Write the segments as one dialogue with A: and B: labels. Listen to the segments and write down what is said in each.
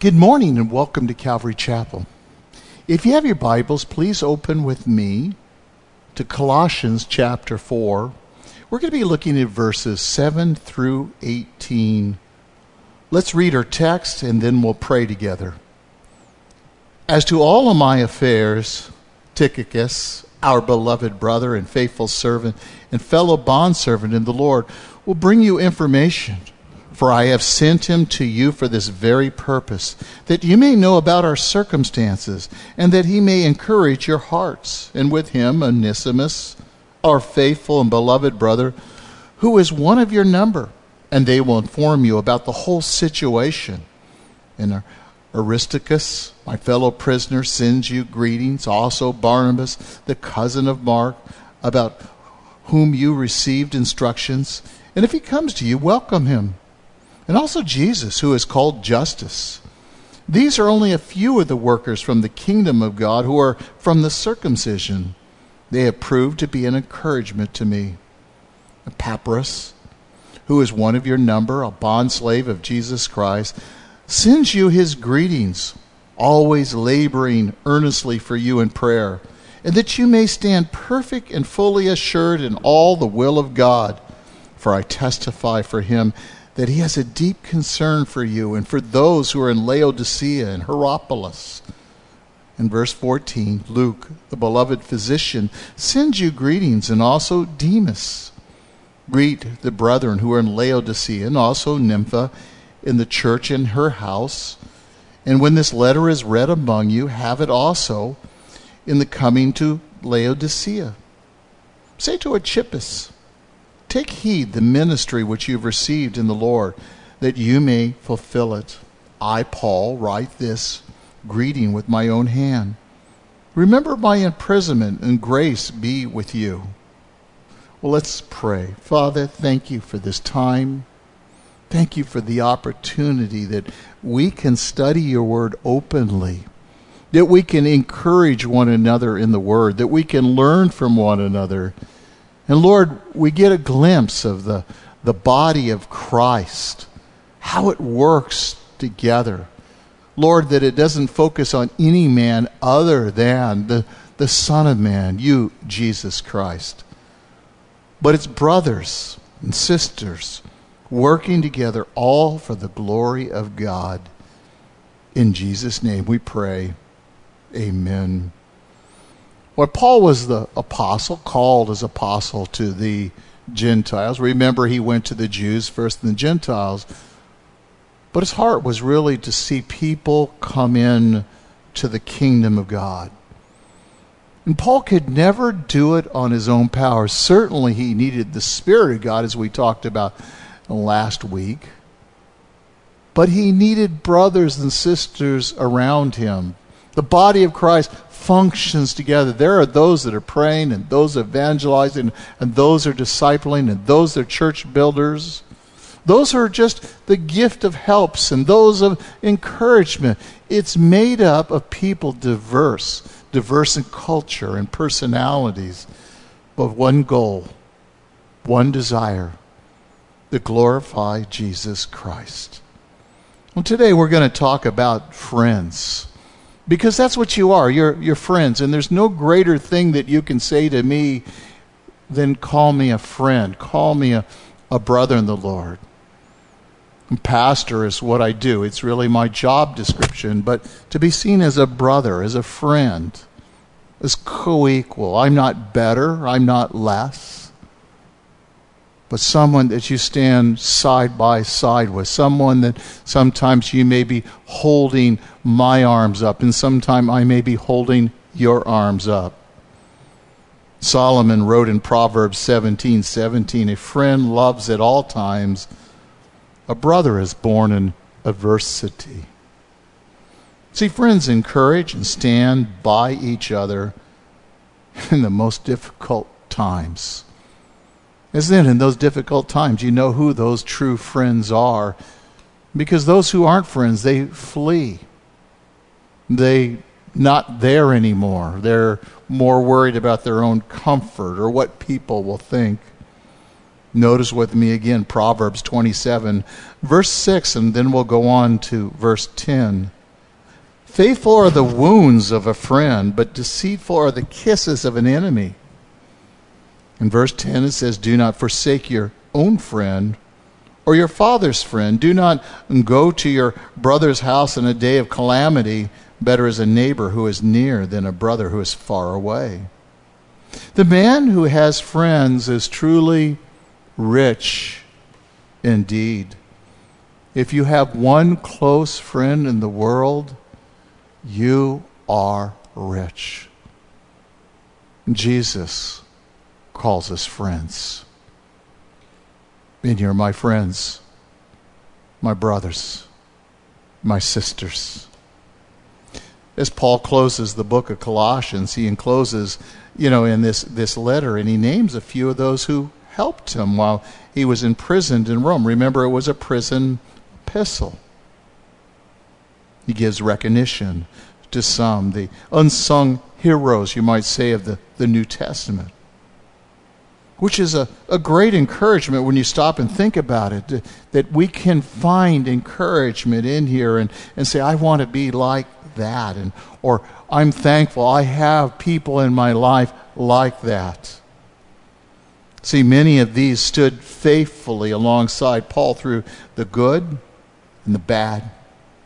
A: Good morning and welcome to Calvary Chapel. If you have your Bibles, please open with me to Colossians chapter 4. We're going to be looking at verses 7 through 18. Let's read our text and then we'll pray together. As to all of my affairs, Tychicus, our beloved brother and faithful servant and fellow bondservant in the Lord, will bring you information for I have sent him to you for this very purpose, that you may know about our circumstances, and that he may encourage your hearts. And with him, Onesimus, our faithful and beloved brother, who is one of your number, and they will inform you about the whole situation. And Aristarchus, my fellow prisoner, sends you greetings. Also, Barnabas, the cousin of Mark, about whom you received instructions. And if he comes to you, welcome him and also Jesus, who is called Justus. These are only a few of the workers from the kingdom of God who are from the circumcision. They have proved to be an encouragement to me. Epaphras, who is one of your number, a bondslave of Jesus Christ, sends you his greetings, always laboring earnestly for you in prayer, and that you may stand perfect and fully assured in all the will of God. For I testify for him that he has a deep concern for you and for those who are in Laodicea and Hierapolis. In verse 14, Luke, the beloved physician, sends you greetings, and also Demas. Greet the brethren who are in Laodicea, and also Nympha in the church in her house. And when this letter is read among you, have it also in the coming to Laodicea. Say to Archippus, Take heed the ministry which you've received in the Lord, that you may fulfill it. I, Paul, write this greeting with my own hand. Remember my imprisonment, and grace be with you. Well, let's pray. Father, thank you for this time. Thank you for the opportunity that we can study your word openly, that we can encourage one another in the word, that we can learn from one another and Lord, we get a glimpse of the, the body of Christ, how it works together. Lord, that it doesn't focus on any man other than the, the Son of Man, you, Jesus Christ. But it's brothers and sisters working together, all for the glory of God. In Jesus' name we pray. Amen. Well, Paul was the apostle, called as apostle to the Gentiles. Remember, he went to the Jews first and the Gentiles. But his heart was really to see people come in to the kingdom of God. And Paul could never do it on his own power. Certainly, he needed the Spirit of God, as we talked about last week. But he needed brothers and sisters around him. The body of Christ functions together. There are those that are praying and those evangelizing and those are discipling and those are church builders. Those are just the gift of helps and those of encouragement. It's made up of people diverse, diverse in culture and personalities, but one goal, one desire to glorify Jesus Christ. Well, today we're going to talk about friends because that's what you are. You're, you're friends. And there's no greater thing that you can say to me than call me a friend, call me a, a brother in the Lord. And pastor is what I do. It's really my job description. But to be seen as a brother, as a friend, as co equal, I'm not better, I'm not less but someone that you stand side by side with, someone that sometimes you may be holding my arms up, and sometimes I may be holding your arms up. Solomon wrote in Proverbs 17 17, A friend loves at all times, a brother is born in adversity. See, friends encourage and stand by each other in the most difficult times. Isn't it? In those difficult times, you know who those true friends are. Because those who aren't friends, they flee. They not there anymore. They're more worried about their own comfort or what people will think. Notice with me again Proverbs 27, verse 6, and then we'll go on to verse 10. Faithful are the wounds of a friend, but deceitful are the kisses of an enemy. In verse 10, it says, Do not forsake your own friend or your father's friend. Do not go to your brother's house in a day of calamity. Better is a neighbor who is near than a brother who is far away. The man who has friends is truly rich indeed. If you have one close friend in the world, you are rich. Jesus calls us friends. And you're my friends, my brothers, my sisters. As Paul closes the book of Colossians, he encloses, you know, in this, this letter, and he names a few of those who helped him while he was imprisoned in Rome. Remember, it was a prison epistle. He gives recognition to some, the unsung heroes, you might say, of the, the New Testament. Which is a, a great encouragement when you stop and think about it, that we can find encouragement in here and, and say, I want to be like that, and, or I'm thankful I have people in my life like that. See, many of these stood faithfully alongside Paul through the good and the bad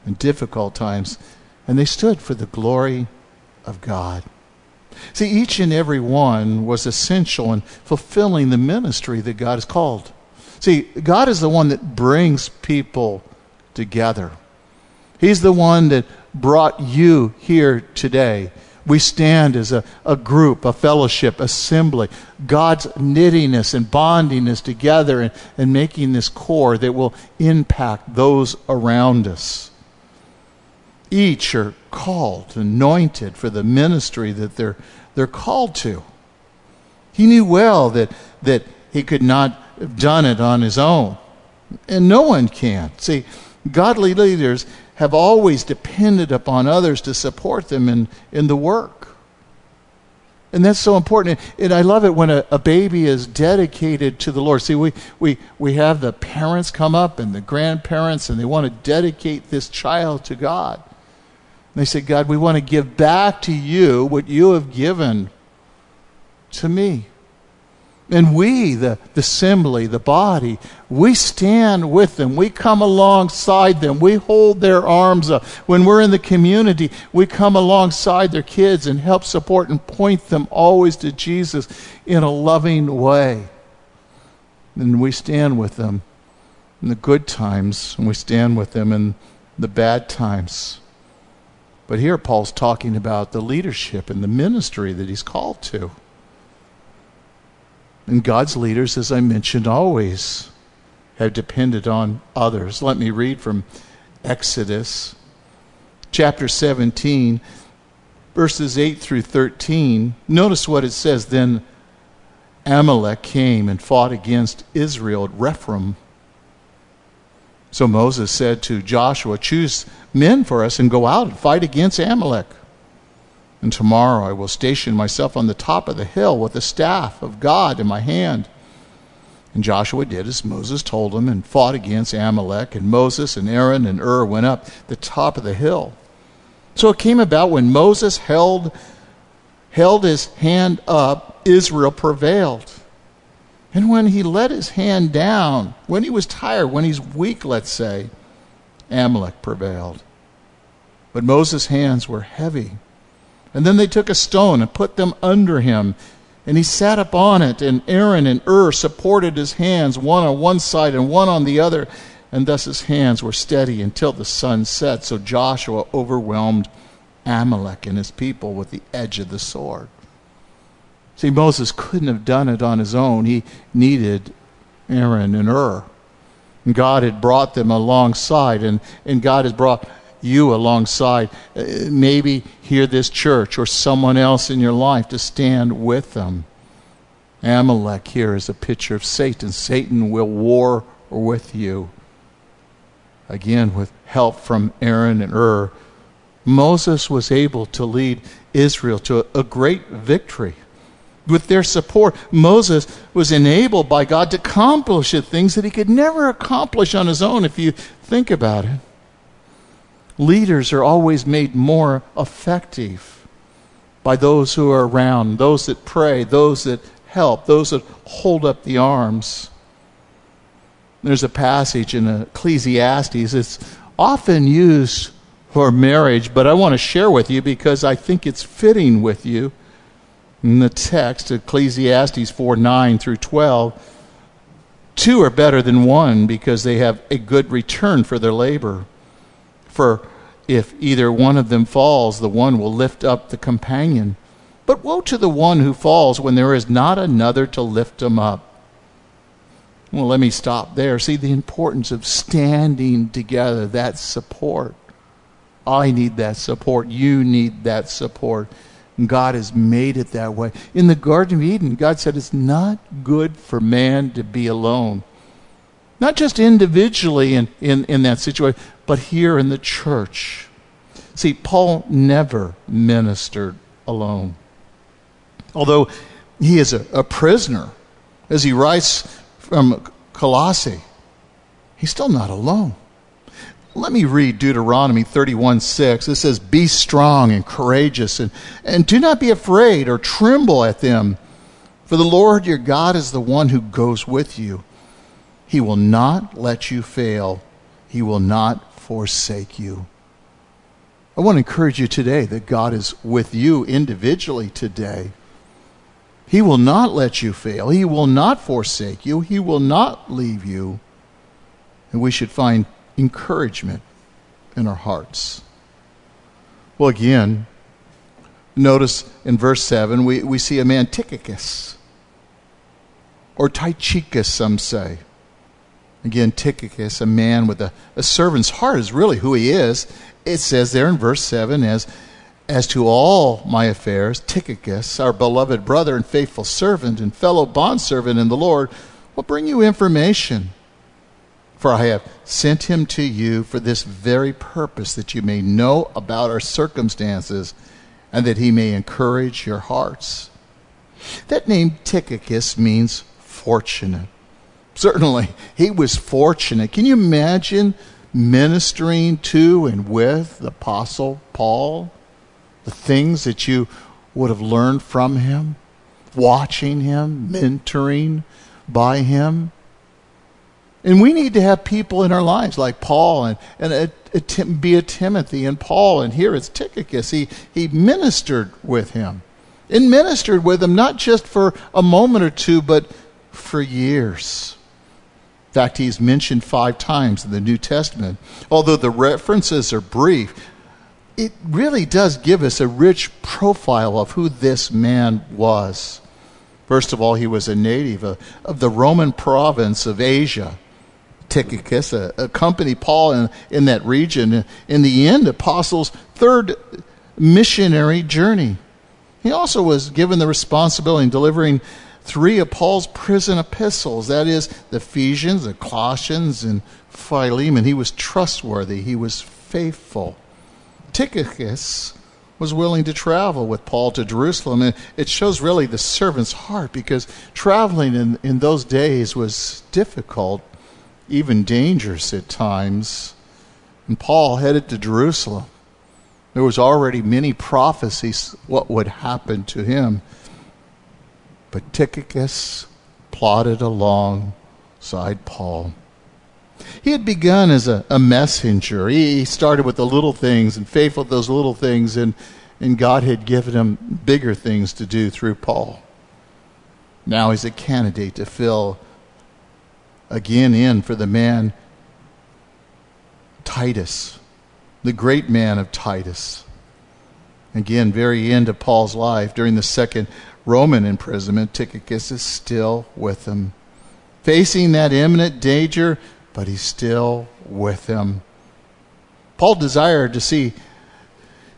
A: and difficult times, and they stood for the glory of God. See, each and every one was essential in fulfilling the ministry that God has called. See, God is the one that brings people together. He's the one that brought you here today. We stand as a, a group, a fellowship, assembly. God's knitting us and bonding us together and, and making this core that will impact those around us. Each are called, anointed for the ministry that they're, they're called to. He knew well that, that he could not have done it on his own. And no one can. See, godly leaders have always depended upon others to support them in, in the work. And that's so important. And I love it when a, a, baby is dedicated to the Lord. See, we, we, we have the parents come up and the grandparents, and they want to dedicate this child to God. They say, God, we want to give back to you what you have given to me. And we, the, the assembly, the body, we stand with them. We come alongside them. We hold their arms up. When we're in the community, we come alongside their kids and help support and point them always to Jesus in a loving way. And we stand with them in the good times, and we stand with them in the bad times. But here Paul's talking about the leadership and the ministry that he's called to. And God's leaders, as I mentioned, always have depended on others. Let me read from Exodus chapter 17, verses 8 through 13. Notice what it says. Then Amalek came and fought against Israel at Rephidim. So Moses said to Joshua, Choose men for us and go out and fight against Amalek. And tomorrow I will station myself on the top of the hill with the staff of God in my hand. And Joshua did as Moses told him and fought against Amalek. And Moses and Aaron and Hur went up the top of the hill. So it came about when Moses held, held his hand up, Israel prevailed. And when he let his hand down, when he was tired, when he's weak, let's say, Amalek prevailed. But Moses' hands were heavy. And then they took a stone and put them under him. And he sat upon it, and Aaron and Hur supported his hands, one on one side and one on the other. And thus his hands were steady until the sun set. So Joshua overwhelmed Amalek and his people with the edge of the sword. See, Moses couldn't have done it on his own. He needed Aaron and Hur. And God had brought them alongside, and, and God has brought you alongside. Uh, maybe here this church or someone else in your life to stand with them. Amalek here is a picture of Satan. Satan will war with you. Again, with help from Aaron and Hur, Moses was able to lead Israel to a great victory. With their support, Moses was enabled by God to accomplish things that he could never accomplish on his own, if you think about it. Leaders are always made more effective by those who are around, those that pray, those that help, those that hold up the arms. There's a passage in Ecclesiastes. It's often used for marriage, but I want to share with you because I think it's fitting with you in the text, Ecclesiastes 4 9 through 12. Two are better than one because they have a good return for their labor. For if either one of them falls, the one will lift up the companion. But woe to the one who falls when there is not another to lift him up. Well, let me stop there. See the importance of standing together, that support. I need that support. You need that support. God has made it that way. In the Garden of Eden, God said it's not good for man to be alone. Not just individually in, in, in that situation, but here in the church. See, Paul never ministered alone. Although he is a, a prisoner, as he writes from Colossae, he's still not alone. Let me read Deuteronomy 31 6. It says, Be strong and courageous, and, and do not be afraid or tremble at them. For the Lord your God is the one who goes with you. He will not let you fail, He will not forsake you. I want to encourage you today that God is with you individually today. He will not let you fail. He will not forsake you. He will not leave you. And we should find encouragement in our hearts. Well, again, notice in verse 7, we, we see a man, Tychicus, or Tychicus, some say. Again, Tychicus, a man with a, a servant's heart, is really who he is. It says there in verse 7 as, as to all my affairs, Tychicus, our beloved brother and faithful servant and fellow bondservant in the Lord, will bring you information for I have sent him to you for this very purpose, that you may know about our circumstances and that he may encourage your hearts. That name Tychicus means fortunate. Certainly, he was fortunate. Can you imagine ministering to and with the Apostle Paul? The things that you would have learned from him, watching him, mentoring by him. And we need to have people in our lives like Paul and, and uh, uh, a, a, be a Timothy and Paul. And here it's Tychicus. He, he ministered with him and ministered with him not just for a moment or two, but for years. In fact, he's mentioned five times in the New Testament. Although the references are brief, it really does give us a rich profile of who this man was. First of all, he was a native of the Roman province of Asia. Tychicus uh, accompany Paul in, in that region. In the end, Apostles' third missionary journey. He also was given the responsibility in delivering three of Paul's prison epistles that is, the Ephesians, the Colossians, and Philemon. He was trustworthy, he was faithful. Tychicus was willing to travel with Paul to Jerusalem. And it shows really the servant's heart because traveling in, in those days was difficult even dangerous at times. And Paul headed to Jerusalem. There was already many prophecies what would happen to him. But Tychicus plodded alongside Paul. He had begun as a, a messenger. He, started with the little things and faithful to those little things, and, and God had given him bigger things to do through Paul. Now he's a candidate to fill again in for the man Titus, the great man of Titus. Again, very end of Paul's life, during the second Roman imprisonment, Tychicus is still with him. Facing that imminent danger, but he's still with him. Paul desired to see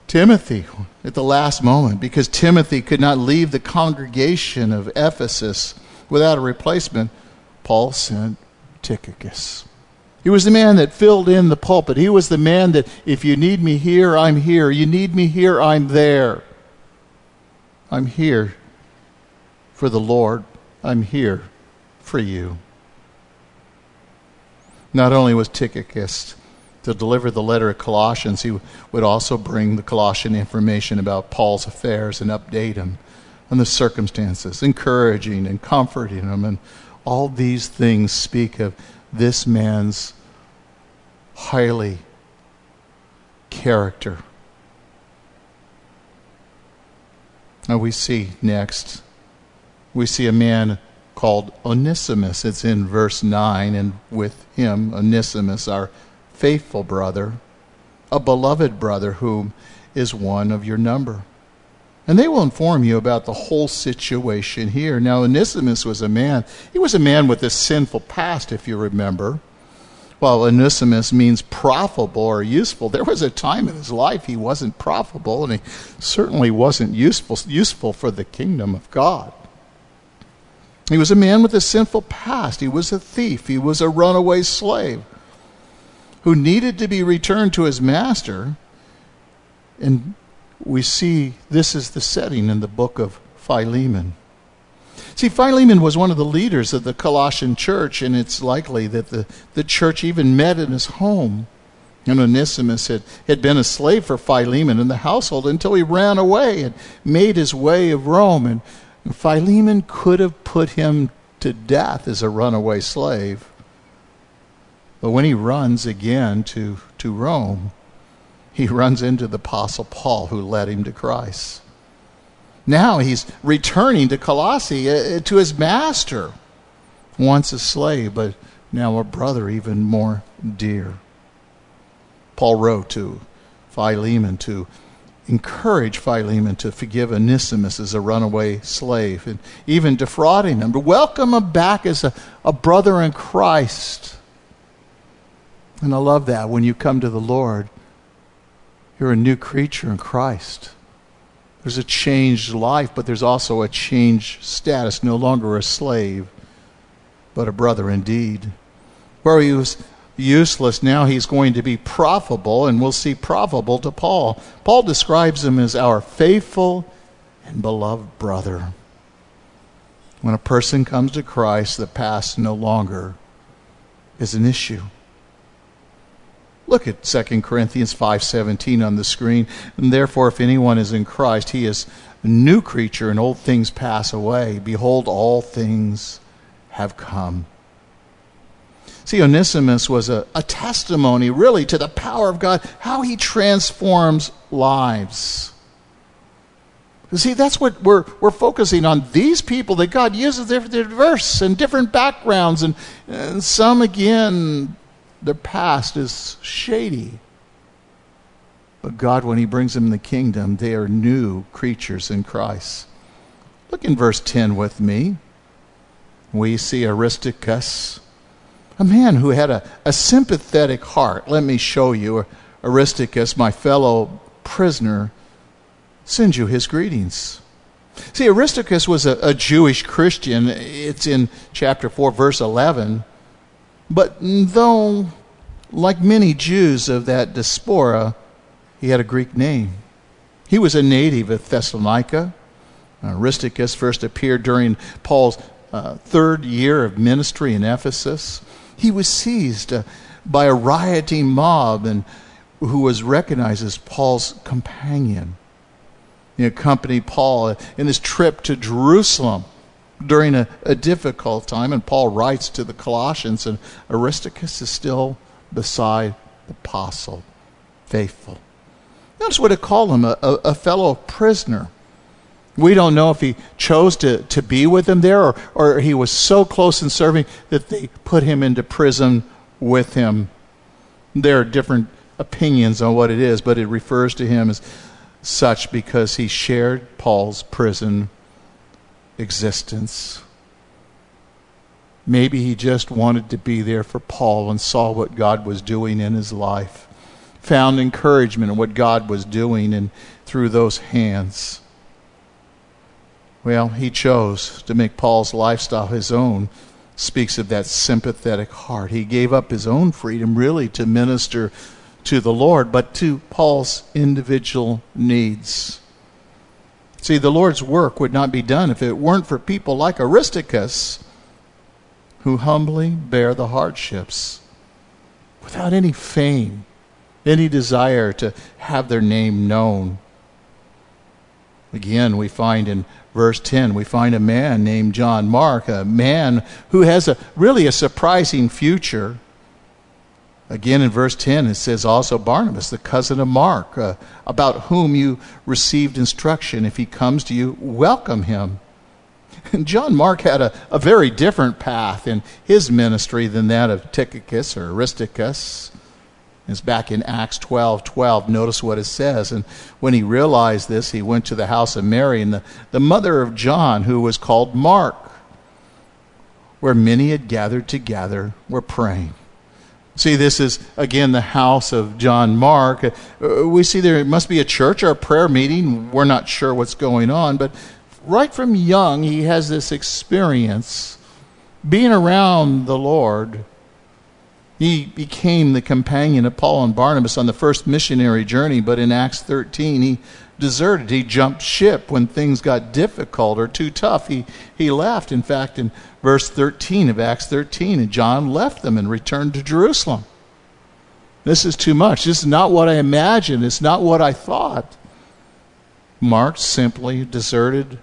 A: Timothy at the last moment because Timothy could not leave the congregation of Ephesus without a replacement. Paul sent Tychicus. He was the man that filled in the pulpit. He was the man that, if you need me here, I'm here. You need me here, I'm there. I'm here for the Lord. I'm here for you. Not only was Tychicus to deliver the letter of Colossians, he would also bring the Colossian information about Paul's affairs and update him on the circumstances, encouraging and comforting him. And all these things speak of this man's highly character. Now we see next, we see a man called Onesimus. It's in verse 9, and with him, Onesimus, our faithful brother, a beloved brother whom is one of your number. And they will inform you about the whole situation here. Now, Onesimus was a man, he was a man with a sinful past, if you remember. Well, Onesimus means profitable or useful, there was a time in his life he wasn't profitable and he certainly wasn't useful, useful for the kingdom of God. He was a man with a sinful past. He was a thief. He was a runaway slave who needed to be returned to his master. And we see this is the setting in the book of Philemon. See, Philemon was one of the leaders of the Colossian church, and it's likely that the, the church even met in his home. And Onesimus had, had been a slave for Philemon in the household until he ran away and made his way of Rome. And Philemon could have put him to death as a runaway slave. But when he runs again to, to Rome, he runs into the Apostle Paul, who led him to Christ. Now he's returning to Colossae, uh, to his master, once a slave, but now a brother even more dear. Paul wrote to Philemon to encourage Philemon to forgive Onesimus as a runaway slave and even defrauding him, to welcome him back as a, a brother in Christ. And I love that when you come to the Lord, you're a new creature in Christ. There's a changed life, but there's also a changed status. No longer a slave, but a brother indeed. Where he was useless, now he's going to be profitable, and we'll see profitable to Paul. Paul describes him as our faithful and beloved brother. When a person comes to Christ, the past no longer is an issue. Look at 2 Corinthians 5:17 on the screen. And therefore if anyone is in Christ, he is a new creature and old things pass away. Behold all things have come. See, Onesimus was a, a testimony, really, to the power of God, how he transforms lives. See, that's what we're, we're focusing on. These people that God uses, they're, they're diverse and different backgrounds, and, and some, again, their past is shady. But God, when He brings them the kingdom, they are new creatures in Christ. Look in verse 10 with me. We see Aristarchus, a man who had a, a sympathetic heart. Let me show you. Aristarchus, my fellow prisoner, sends you his greetings. See, Aristarchus was a, a Jewish Christian. It's in chapter 4, verse 11. But though, like many Jews of that diaspora, he had a Greek name, he was a native of Thessalonica. Aristarchus first appeared during Paul's uh, third year of ministry in Ephesus. He was seized uh, by a rioting mob and who was recognized as Paul's companion. He accompanied Paul in his trip to Jerusalem during a, a difficult time. And Paul writes to the Colossians, and Aristarchus is still beside the apostle, faithful. Notice what it called him a, a, a, fellow prisoner. We don't know if he chose to, to be with them there or, or he was so close in serving that they put him into prison with him. There are different opinions on what it is, but it refers to him as such because he shared Paul's prison existence. Maybe he just wanted to be there for Paul and saw what God was doing in his life, found encouragement in what God was doing and through those hands. Well, he chose to make Paul's lifestyle his own. Speaks of that sympathetic heart. He gave up his own freedom really to minister to the Lord, but to Paul's individual needs. See, the Lord's work would not be done if it weren't for people like Aristarchus who humbly bear the hardships without any fame, any desire to have their name known. Again, we find in verse 10, we find a man named John Mark, a man who has a really a surprising future. Again, in verse 10, it says also Barnabas, the cousin of Mark, uh, about whom you received instruction. If he comes to you, welcome him. And John Mark had a, a very different path in his ministry than that of Tychicus or Aristarchus. It's back in Acts 12 12. Notice what it says. And when he realized this, he went to the house of Mary and the, the mother of John, who was called Mark, where many had gathered together, were praying. See, this is again the house of John Mark. Uh, we see there must be a church or a prayer meeting. We're not sure what's going on, but right from young, he has this experience being around the Lord. He became the companion of Paul and Barnabas on the first missionary journey, but in Acts 13, he deserted. He jumped ship when things got difficult or too tough. He, he left. In fact, in verse 13 of Acts 13, and John left them and returned to Jerusalem. This is too much. This is not what I imagined. It's not what I thought. Mark simply deserted,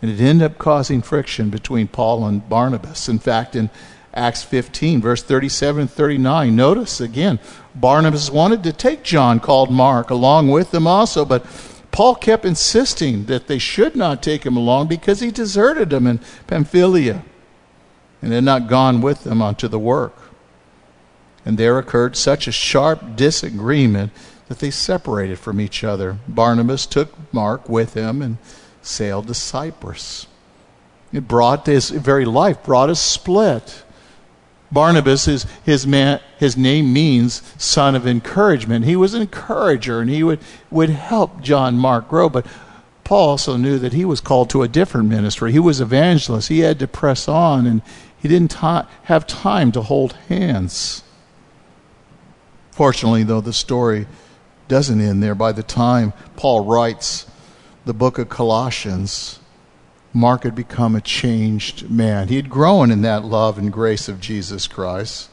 A: and it ended up causing friction between Paul and Barnabas. In fact, in Acts 15, verse 37 and 39. Notice again, Barnabas wanted to take John, called Mark, along with them also, but Paul kept insisting that they should not take him along because he deserted them in Pamphylia and had not gone with them onto the work. And there occurred such a sharp disagreement that they separated from each other. Barnabas took Mark with him and sailed to Cyprus. It brought his very life brought a split. Barnabas, his, his, man, his name means son of encouragement. He was an encourager and he would, would help John Mark grow. But Paul also knew that he was called to a different ministry. He was evangelist. He had to press on and he didn't have time to hold hands. Fortunately, though, the story doesn't end there. By the time Paul writes the book of Colossians, Mark had become a changed man. He had grown in that love and grace of Jesus Christ.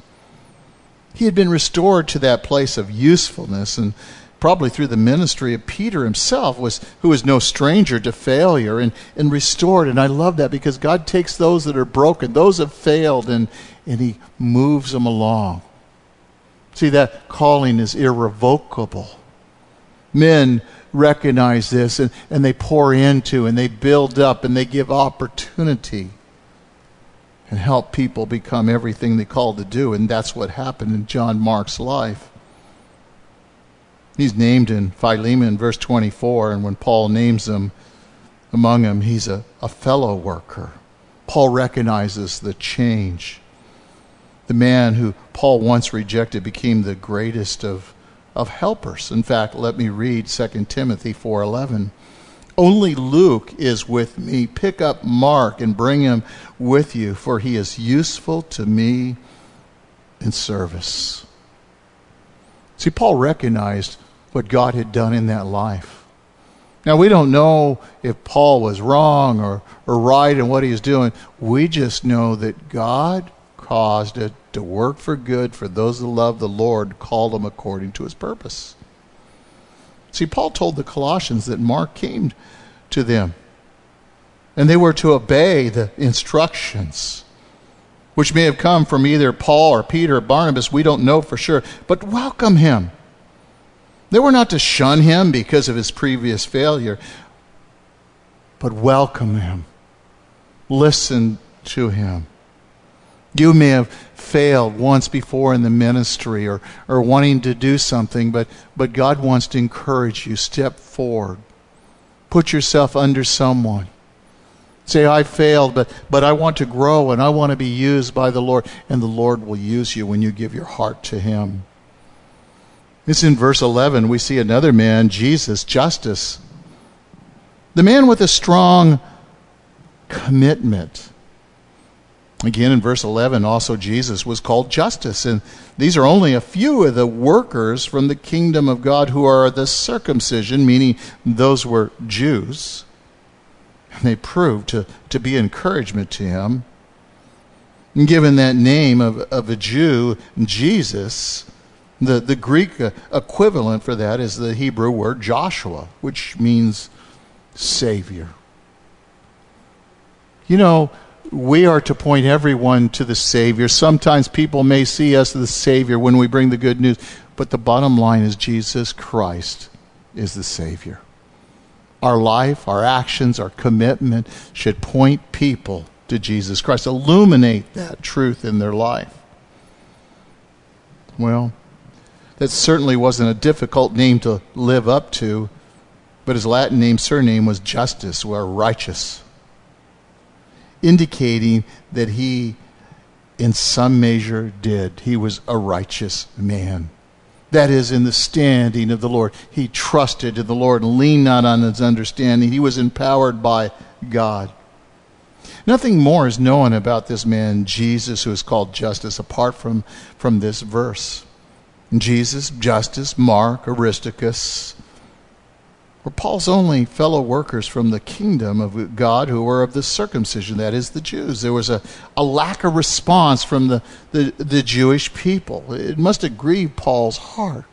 A: He had been restored to that place of usefulness and probably through the ministry of Peter himself was who was no stranger to failure and, and restored. And I love that because God takes those that are broken, those that failed, and, and he moves them along. See, that calling is irrevocable. Men recognize this and, and they pour into and they build up and they give opportunity and help people become everything they called to do. And that's what happened in John Mark's life. He's named in Philemon, verse 24, and when Paul names him among them, he's a, a fellow worker. Paul recognizes the change. The man who Paul once rejected became the greatest of of helpers. In fact, let me read 2 Timothy 4:11. Only Luke is with me. Pick up Mark and bring him with you, for he is useful to me in service. See, Paul recognized what God had done in that life. Now, we don't know if Paul was wrong or, or right in what he was doing. We just know that God caused it to work for good for those that love the Lord, call them according to his purpose. See, Paul told the Colossians that Mark came to them, and they were to obey the instructions, which may have come from either Paul or Peter or Barnabas. We don't know for sure, but welcome him. They were not to shun him because of his previous failure, but welcome him. Listen to him. You may have failed once before in the ministry or, or wanting to do something, but, but God wants to encourage you. Step forward. Put yourself under someone. Say, I failed, but, but I want to grow and I want to be used by the Lord. And the Lord will use you when you give your heart to Him. It's in verse 11. We see another man, Jesus, Justus. The man with a strong commitment Again, in verse 11, also Jesus was called Justus. And these are only a few of the workers from the kingdom of God who are the circumcision, meaning those were Jews. And they proved to, to be encouragement to him. And given that name of, of a Jew, Jesus, the, the Greek equivalent for that is the Hebrew word Joshua, which means Savior. You know, we are to point everyone to the Savior. Sometimes people may see us as the Savior when we bring the good news, but the bottom line is Jesus Christ is the Savior. Our life, our actions, our commitment should point people to Jesus Christ, illuminate that truth in their life. Well, that certainly wasn't a difficult name to live up to, but his Latin name, surname, was Justus, or righteous, indicating that he, in some measure, did. He was a righteous man. That is, in the standing of the Lord. He trusted in the Lord and leaned not on his understanding. He was empowered by God. Nothing more is known about this man, Jesus, who is called Justus, apart from, from this verse. Jesus, Justus, Mark, Aristarchus were Paul's only fellow workers from the kingdom of God who were of the circumcision, that is, the Jews. There was a, a lack of response from the, the, the Jewish people. It must have grieved Paul's heart.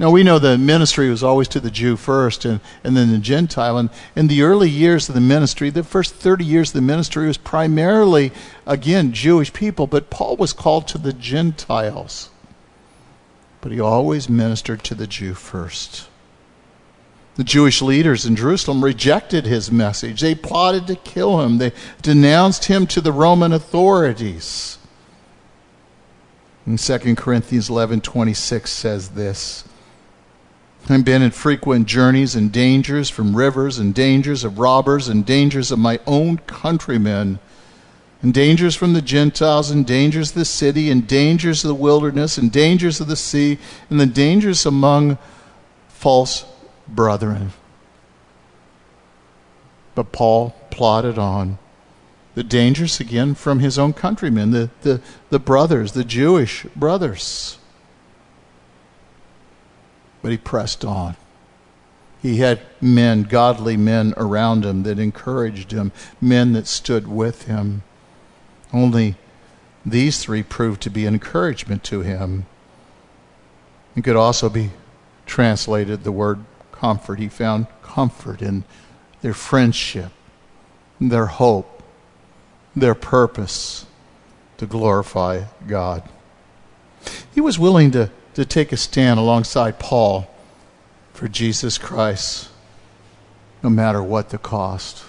A: Now, we know the ministry was always to the Jew first and, and then the Gentile. And in the early years of the ministry, the first 30 years of the ministry was primarily, again, Jewish people, but Paul was called to the Gentiles. But he always ministered to the Jew first. The Jewish leaders in Jerusalem rejected his message. They plotted to kill him. They denounced him to the Roman authorities. In 2 Corinthians 11:26 says this, I've been in frequent journeys and dangers from rivers and dangers of robbers and dangers of my own countrymen and dangers from the Gentiles and dangers of the city and dangers of the wilderness and dangers of the sea and the dangers among false brethren. But Paul plodded on. The dangers again from his own countrymen, the, the, the brothers, the Jewish brothers. But he pressed on. He had men, godly men around him that encouraged him, men that stood with him. Only these three proved to be encouragement to him. It could also be translated the word comfort. He found comfort in their friendship, their hope, their purpose to glorify God. He was willing to, to take a stand alongside Paul for Jesus Christ, no matter what the cost.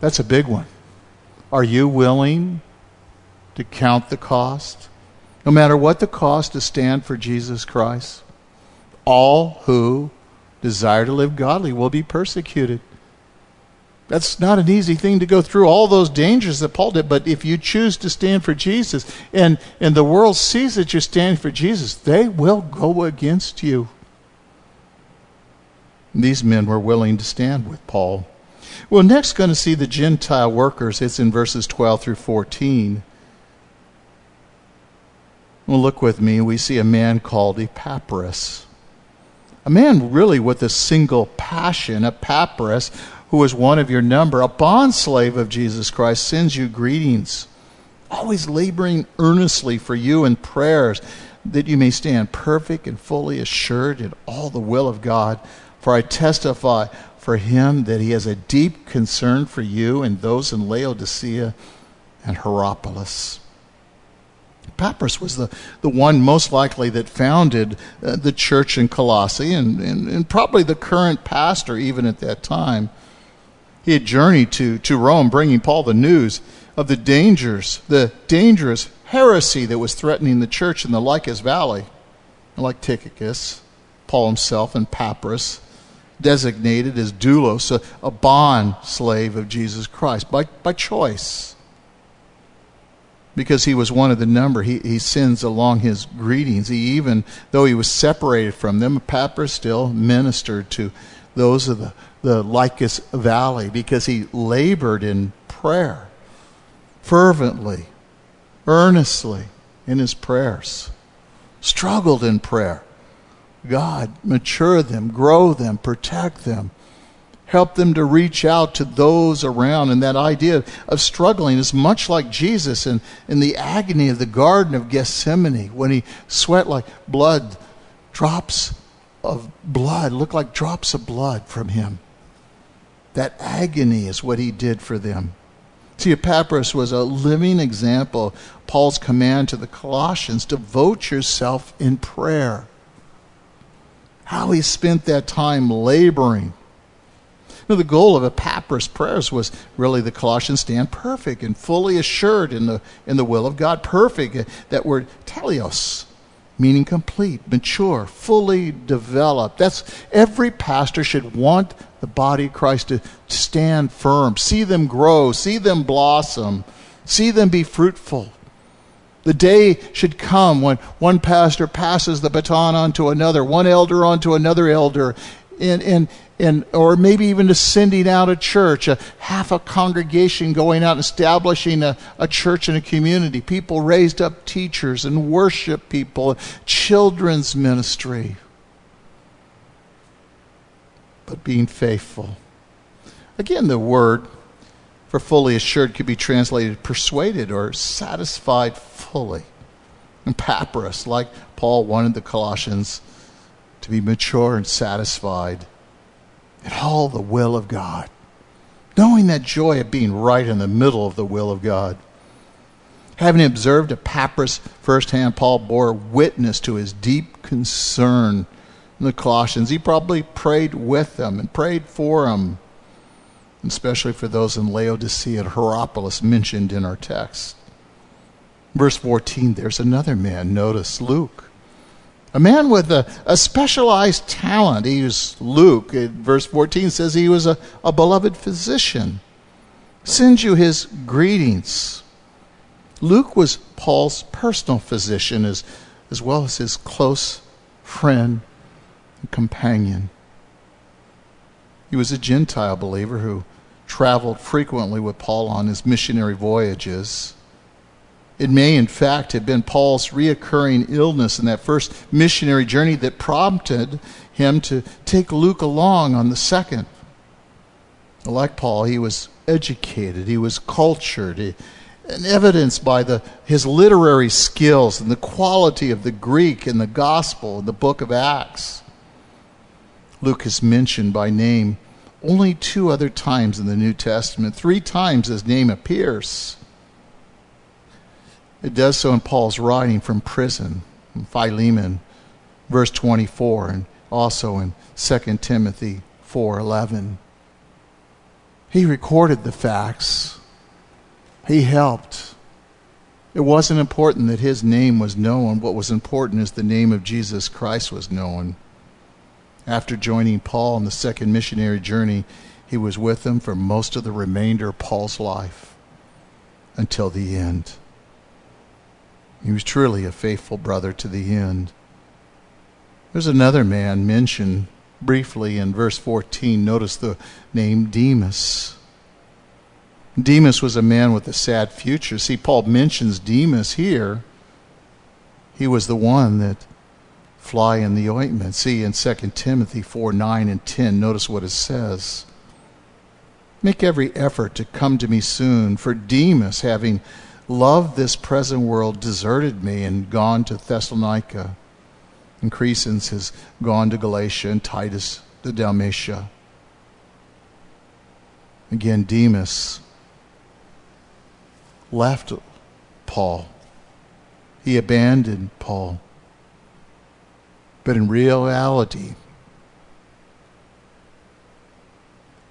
A: That's a big one. Are you willing to count the cost? No matter what the cost to stand for Jesus Christ? All who desire to live godly will be persecuted. That's not an easy thing to go through all those dangers that Paul did, but if you choose to stand for Jesus and, and the world sees that you're standing for Jesus, they will go against you. These men were willing to stand with Paul. We're next going to see the Gentile workers. It's in verses 12 through 14. Well, look with me. We see a man called Epaphras a man really with a single passion, Epaphras, who was one of your number, a bondslave of Jesus Christ, sends you greetings, always laboring earnestly for you in prayers, that you may stand perfect and fully assured in all the will of God. For I testify for him that he has a deep concern for you and those in Laodicea and Hierapolis. Epaphras was the, the one most likely that founded uh, the church in Colossae and, and, and probably the current pastor even at that time. He had journeyed to, to Rome bringing Paul the news of the dangers, the dangerous heresy that was threatening the church in the Lycus Valley. Like Tychicus, Paul himself and Epaphras, designated as doulos, a, a bond slave of Jesus Christ by, by choice because he was one of the number. He, he sends along his greetings. He even, though he was separated from them, Epaphras still ministered to those of the, the Lycus Valley because he labored in prayer fervently, earnestly in his prayers, struggled in prayer. God, mature them, grow them, protect them, Help them to reach out to those around. And that idea of struggling is much like Jesus in, in the agony of the Garden of Gethsemane when he sweat like blood, drops of blood, look like drops of blood from him. That agony is what he did for them. See, Epaphras was a living example. Paul's command to the Colossians devote yourself in prayer. How he spent that time laboring. Now, the goal of Epaphras' prayers was really the Colossians stand perfect and fully assured in the, in the will of God. Perfect, eh, that word teleos, meaning complete, mature, fully developed. That's every pastor should want the body of Christ to stand firm, see them grow, see them blossom, see them be fruitful. The day should come when one pastor passes the baton on to another, one elder on to another elder, and, and, and, or maybe even to sending out a church, a half a congregation going out and establishing a, a church in a community. People raised up teachers and worship people, children's ministry but being faithful. Again, the word for fully assured could be translated persuaded or satisfied fully. And Epaphras, like Paul wanted the Colossians to be mature and satisfied in all the will of God, knowing that joy of being right in the middle of the will of God. Having observed Epaphras firsthand, Paul bore witness to his deep concern in the Colossians. He probably prayed with them and prayed for them, especially for those in Laodicea and Hierapolis mentioned in our text. Verse 14, there's another man. Notice Luke. A man with a, a specialized talent. He was Luke. Eh, verse 14 says he was a, a beloved physician. Sends you his greetings. Luke was Paul's personal physician as, as well as his close friend and companion. He was a Gentile believer who traveled frequently with Paul on his missionary voyages. It may, in fact, have been Paul's reoccurring illness in that first missionary journey that prompted him to take Luke along on the second. Like Paul, he was educated, he was cultured, and evidenced by the, his literary skills and the quality of the Greek in the Gospel in the book of Acts. Luke is mentioned by name only two other times in the New Testament. Three times his name appears. It does so in Paul's writing from prison, in Philemon, verse 24, and also in 2 Timothy 4:11. He recorded the facts. He helped. It wasn't important that his name was known. What was important is the name of Jesus Christ was known. After joining Paul on the second missionary journey, he was with them for most of the remainder of Paul's life until the end. He was truly a faithful brother to the end. There's another man mentioned briefly in verse 14. Notice the name Demas. Demas was a man with a sad future. See, Paul mentions Demas here. He was the one that fly in the ointment. See in 2 Timothy 4 9 and 10, notice what it says. Make every effort to come to me soon, for Demas, having loved this present world, deserted me and gone to Thessalonica. And Crescens has gone to Galatia and Titus to Dalmatia. Again, Demas left Paul. He abandoned Paul. But in reality,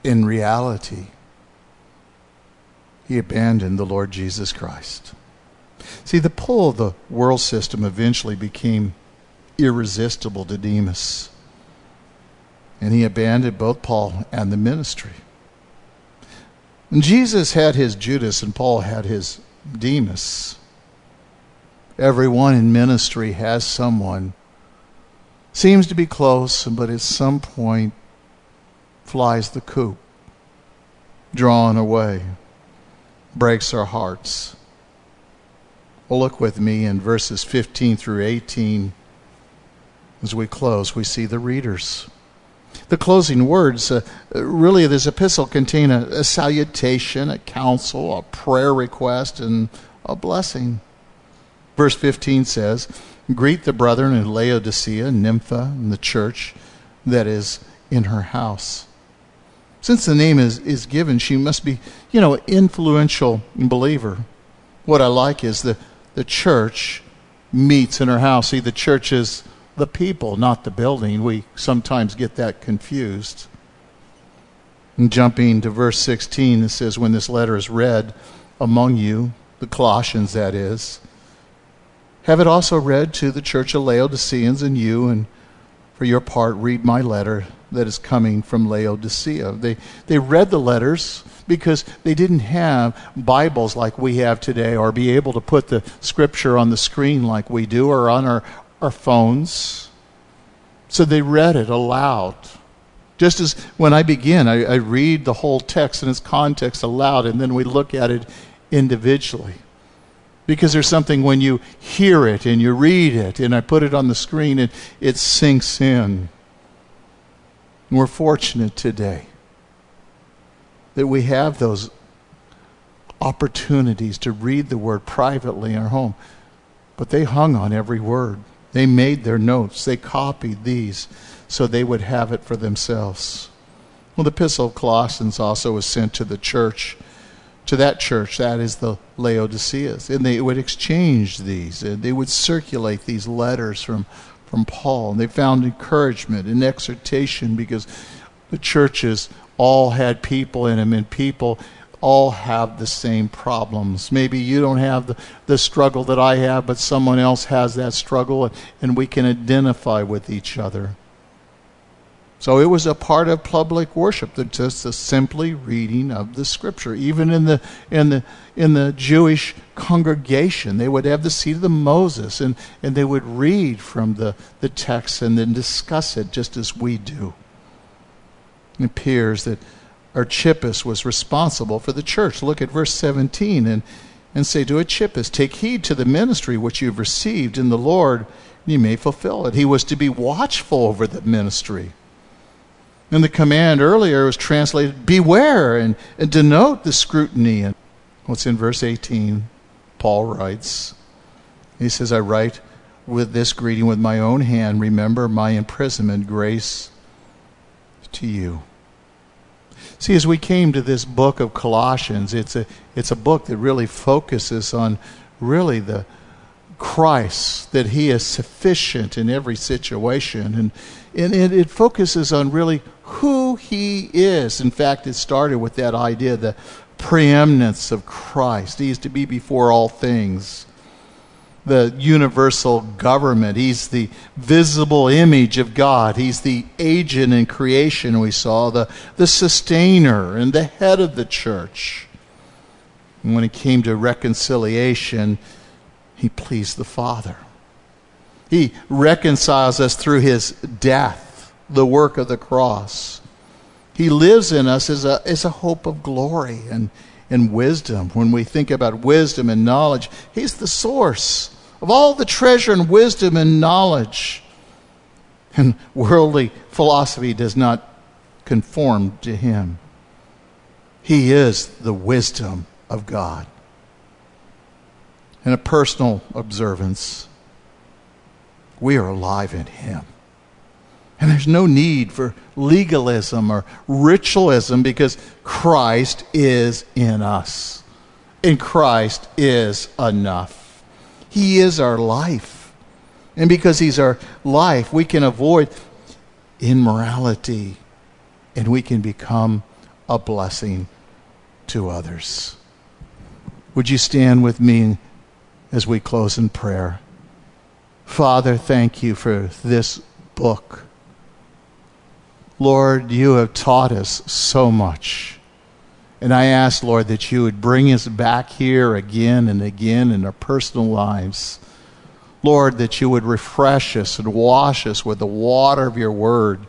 A: in reality, he abandoned the Lord Jesus Christ. See, the pull of the world system eventually became irresistible to Demas. And he abandoned both Paul and the ministry. And Jesus had his Judas and Paul had his Demas. Everyone in ministry has someone seems to be close, but at some point flies the coop, drawn away, breaks our hearts. Look with me in verses 15 through 18. As we close, we see the readers. The closing words, uh, really, this epistle contain a, a salutation, a counsel, a prayer request, and a blessing. Verse 15 says, Greet the brethren in Laodicea, Nympha, and the church that is in her house. Since the name is, is given, she must be, you know, influential believer. What I like is the, the church meets in her house. See, the church is the people, not the building. We sometimes get that confused. And jumping to verse 16, it says, When this letter is read among you, the Colossians that is, have it also read to the church of Laodiceans and you, and for your part, read my letter that is coming from Laodicea. They, they read the letters because they didn't have Bibles like we have today or be able to put the scripture on the screen like we do or on our, our phones. So they read it aloud. Just as when I begin, I, I read the whole text in its context aloud, and then we look at it individually. Because there's something when you hear it and you read it, and I put it on the screen, and it sinks in. And we're fortunate today that we have those opportunities to read the word privately in our home. But they hung on every word. They made their notes. They copied these so they would have it for themselves. Well, the Epistle of Colossians also was sent to the church, to that church, that is the Laodiceas. And they would exchange these, and they would circulate these letters from, from Paul. And they found encouragement and exhortation because the churches all had people in them, and people all have the same problems. Maybe you don't have the, the struggle that I have, but someone else has that struggle, and we can identify with each other. So it was a part of public worship, that just the simply reading of the scripture. Even in the in the in the Jewish congregation, they would have the seat of the Moses and, and they would read from the, the text and then discuss it just as we do. It appears that Archippus was responsible for the church. Look at verse 17 and, and say to Archippus, Take heed to the ministry which you have received in the Lord, and you may fulfill it. He was to be watchful over the ministry. And the command earlier was translated, Beware, and, and denote the scrutiny. And what's in verse 18? Paul writes, He says, I write with this greeting with my own hand, remember my imprisonment, grace to you. See, as we came to this book of Colossians, it's a, it's a book that really focuses on really the Christ, that He is sufficient in every situation. And, and it, it focuses on really who He is. In fact, it started with that idea, the preeminence of Christ. He is to be before all things the universal government. He's the visible image of God. He's the agent in creation, we saw, the, the sustainer and the head of the church. And when it came to reconciliation, he pleased the Father. He reconciles us through his death, the work of the cross. He lives in us as a, as a hope of glory and, and wisdom. When we think about wisdom and knowledge, he's the source of all the treasure and wisdom and knowledge. And worldly philosophy does not conform to him. He is the wisdom of God. And a personal observance we are alive in him. And there's no need for legalism or ritualism because Christ is in us. And Christ is enough. He is our life. And because He's our life, we can avoid immorality and we can become a blessing to others. Would you stand with me as we close in prayer? Father, thank you for this book. Lord, you have taught us so much. And I ask, Lord, that you would bring us back here again and again in our personal lives. Lord, that you would refresh us and wash us with the water of your word.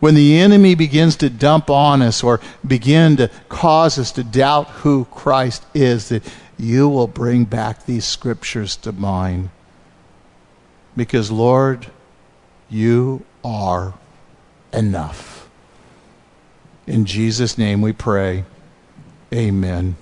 A: When the enemy begins to dump on us or begin to cause us to doubt who Christ is, that you will bring back these scriptures to mind. Because, Lord, you are enough. In Jesus' name we pray. Amen.